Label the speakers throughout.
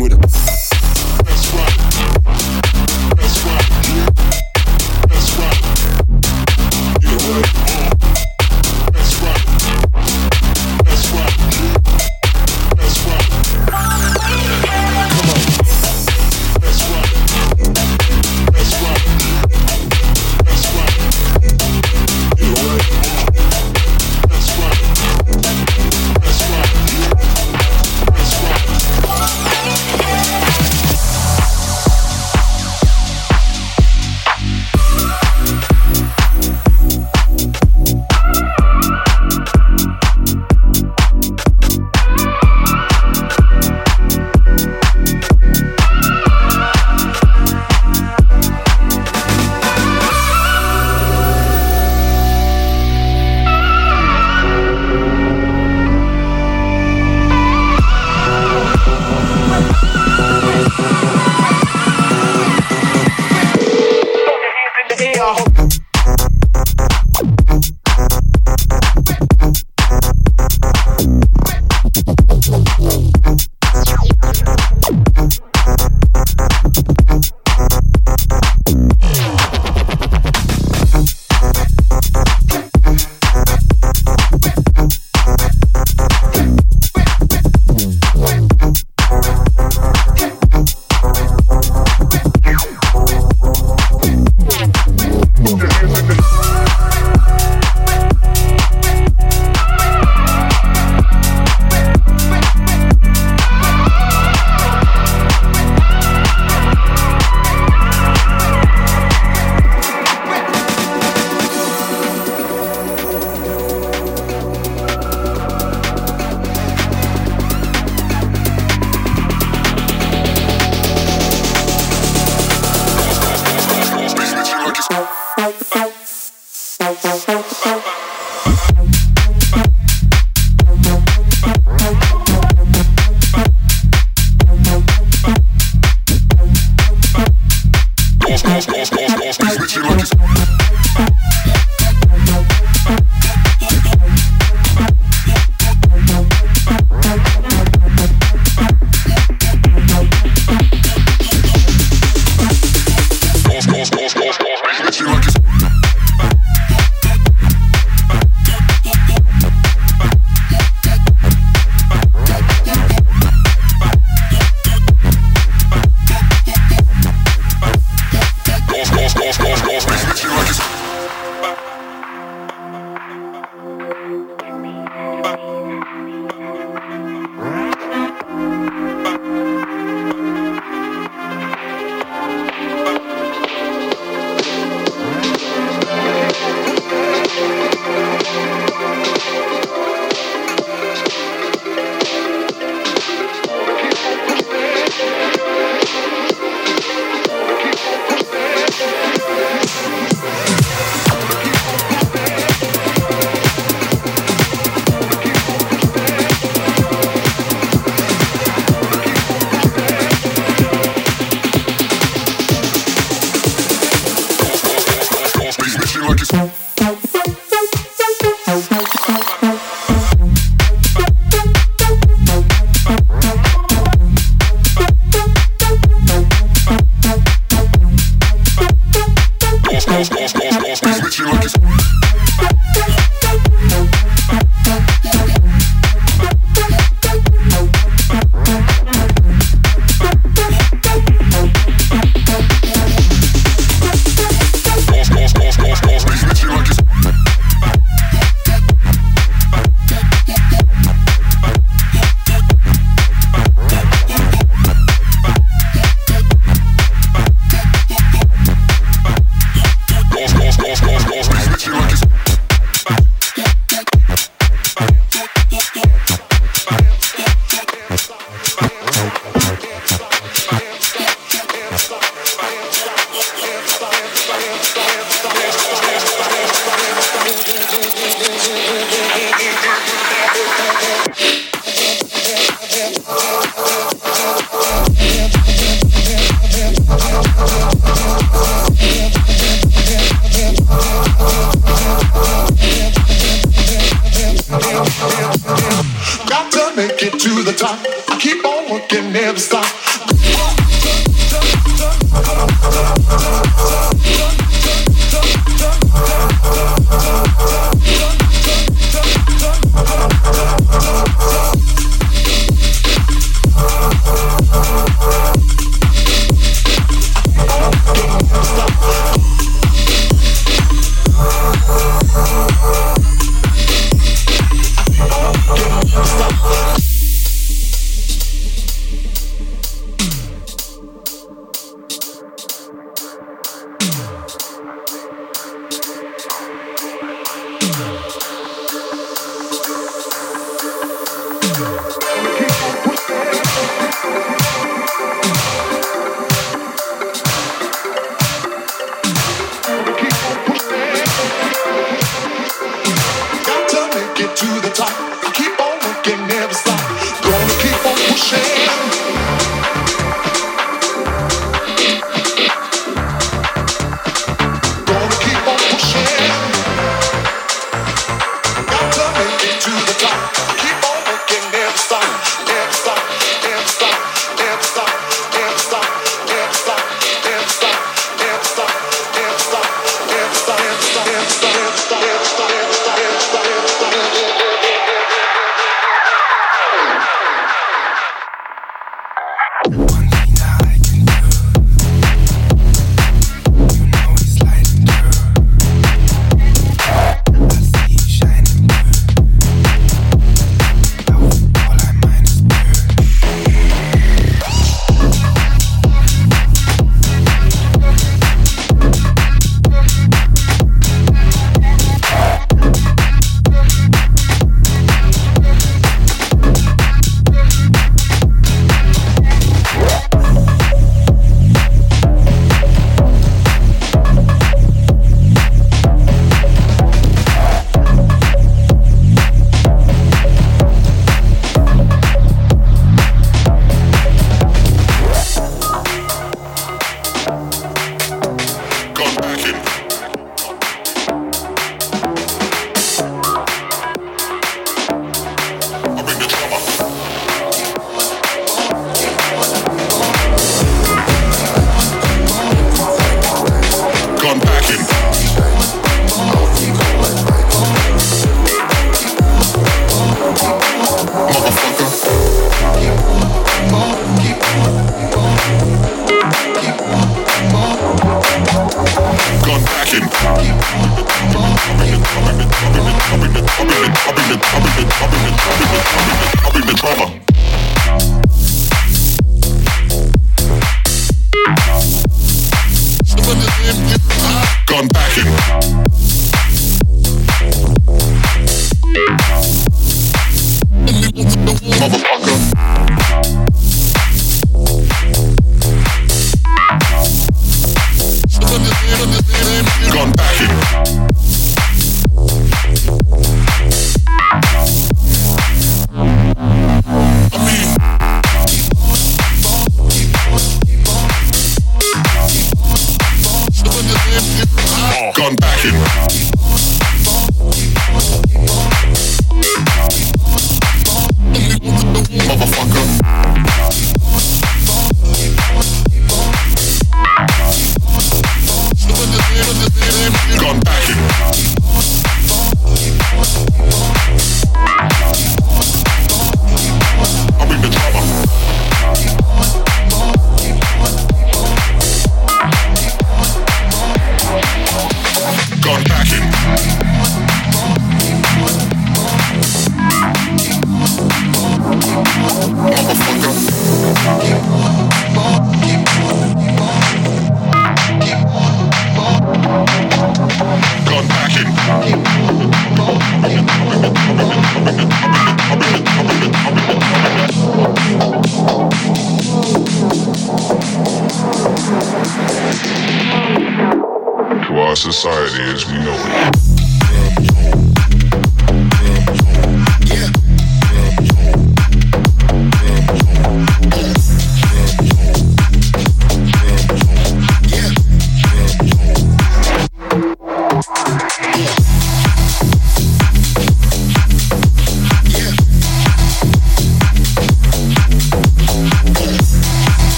Speaker 1: with it.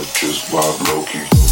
Speaker 1: Just
Speaker 2: like Loki.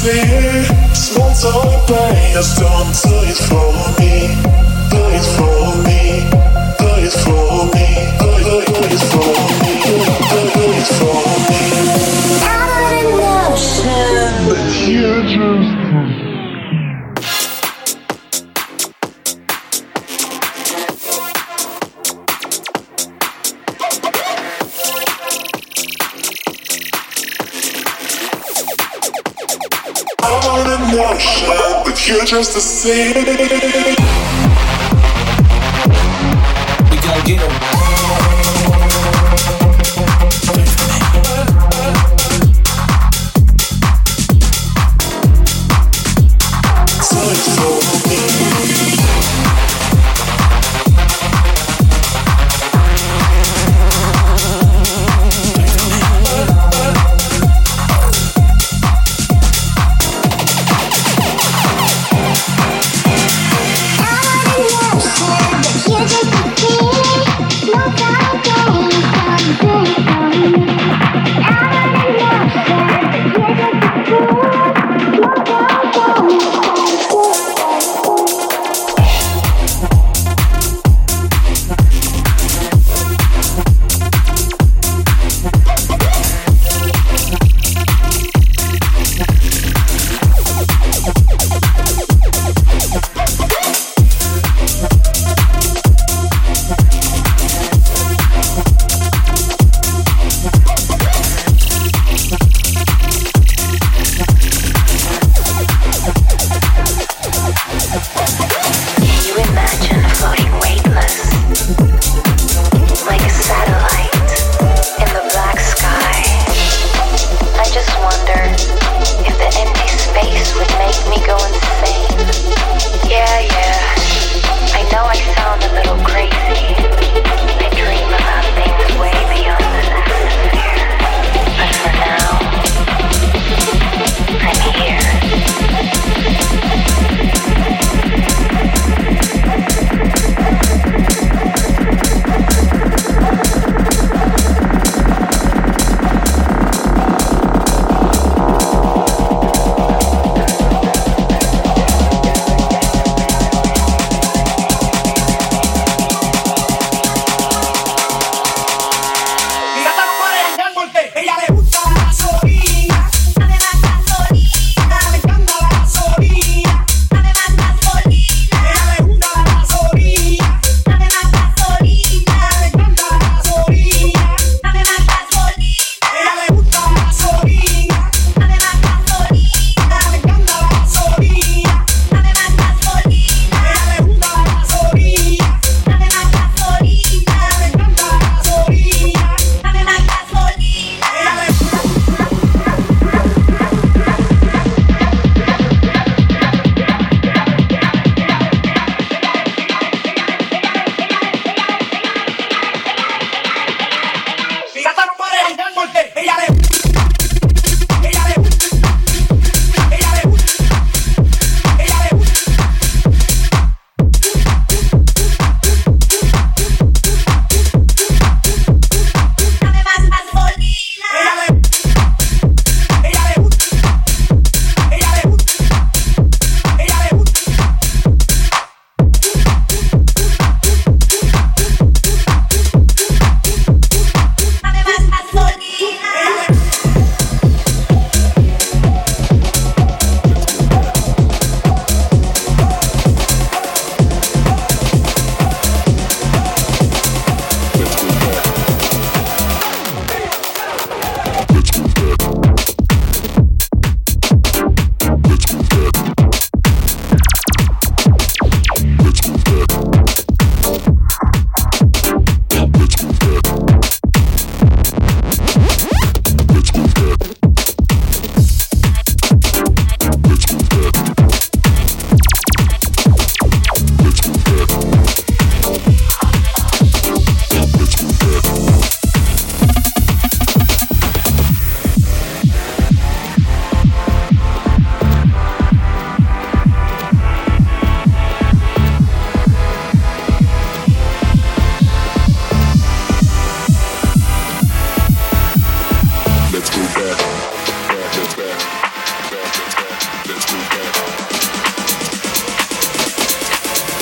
Speaker 2: see. Small talk,
Speaker 3: play, just don't do it for me. Do it
Speaker 1: for
Speaker 4: me. just the same.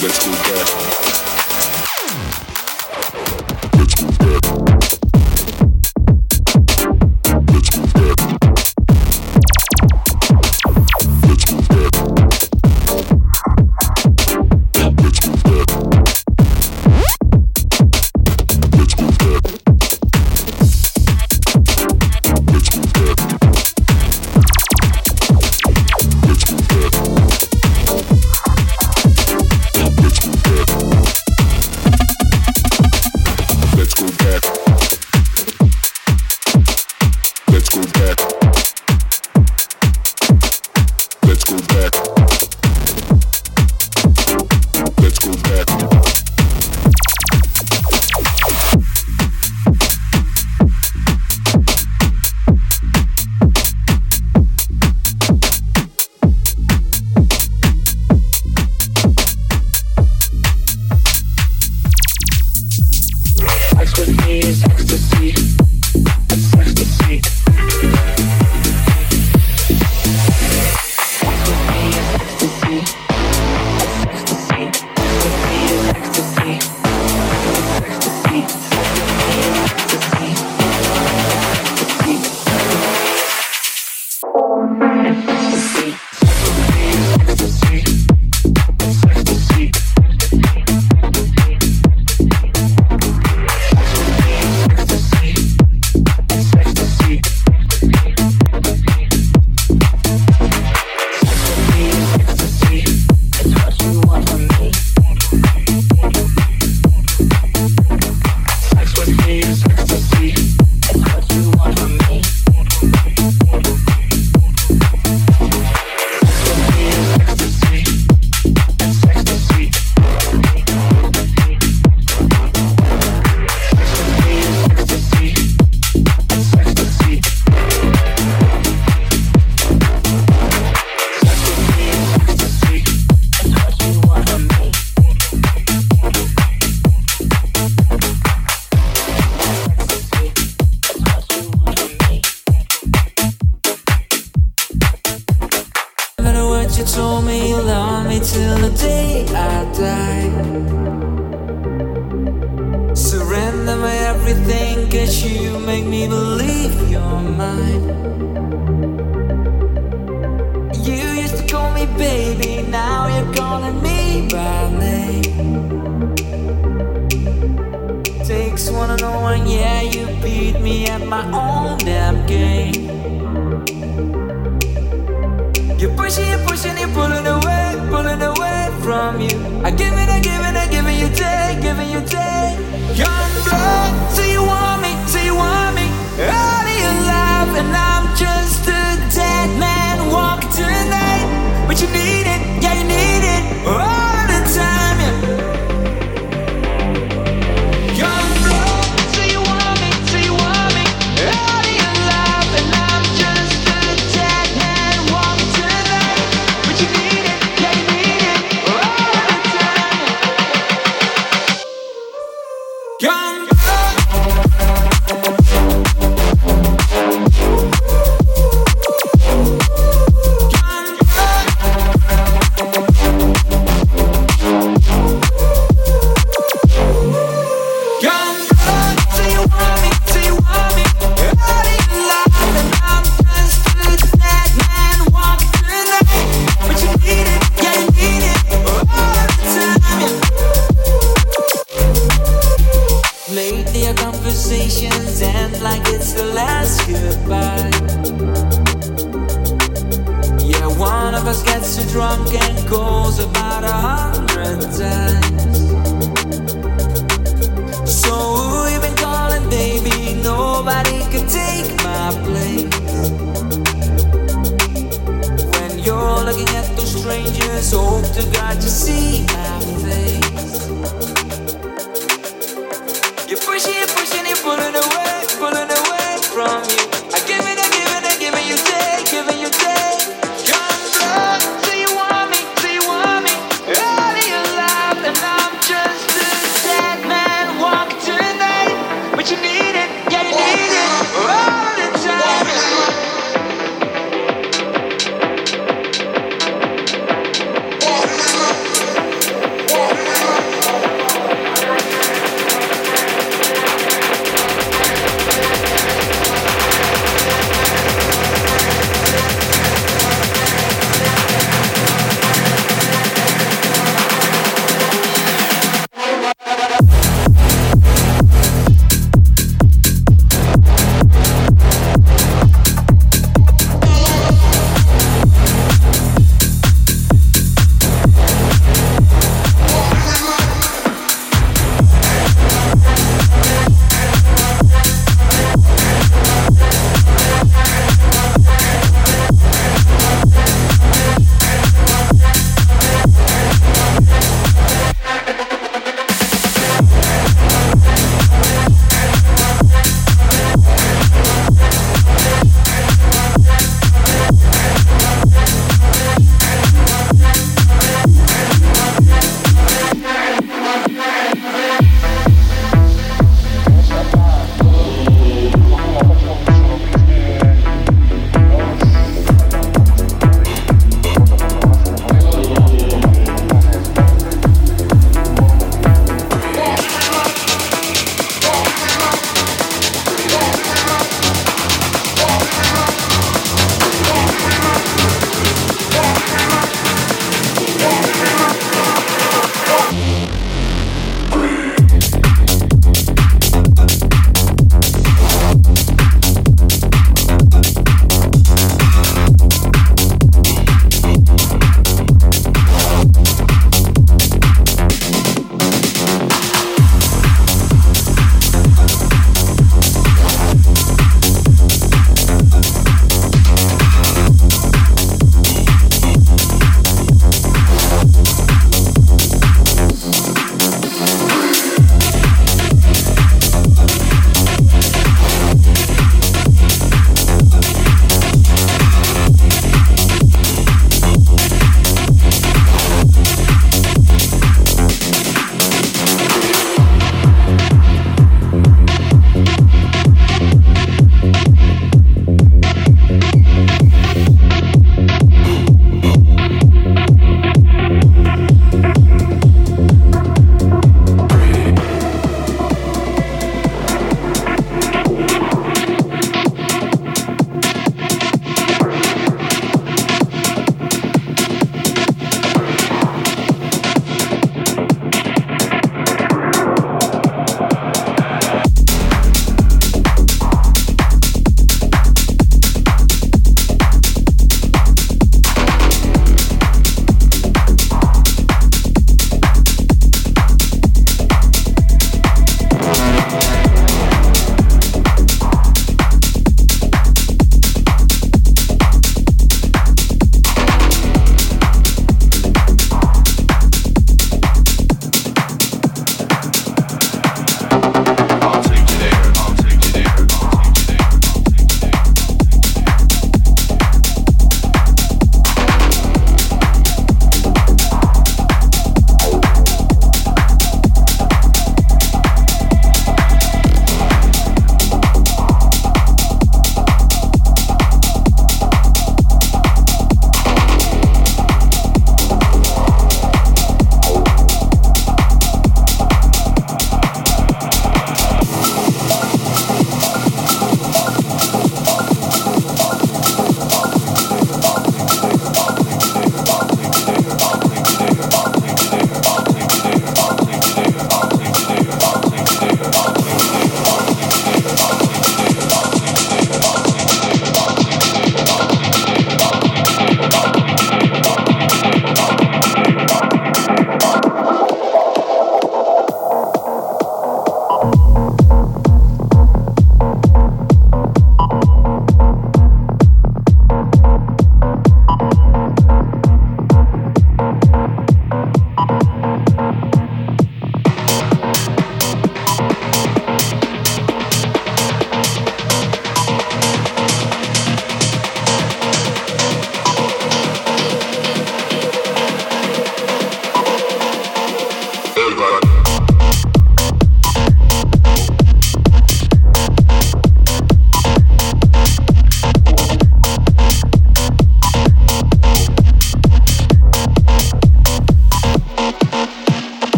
Speaker 4: let's go back.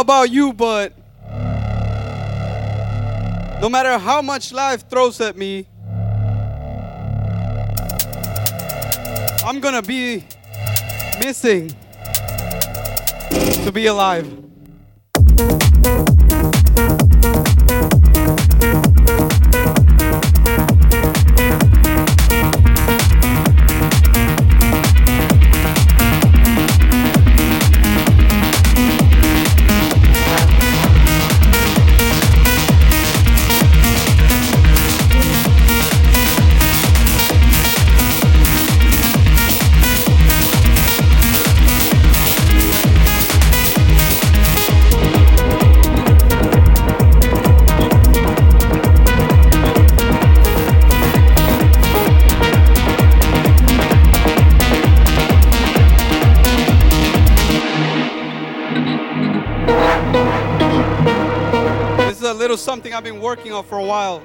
Speaker 4: About you, but no matter how much life throws at me, I'm gonna be missing to be alive. I've been working on for a while.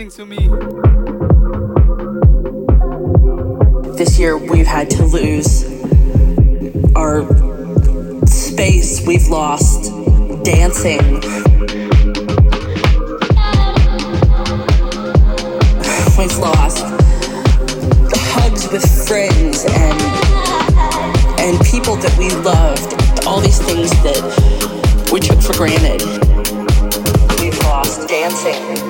Speaker 4: Listening to me.
Speaker 5: This year we've had to lose our space, we've lost dancing. We've lost hugs with friends and and people that we loved. All these things that we took for granted. We've lost dancing.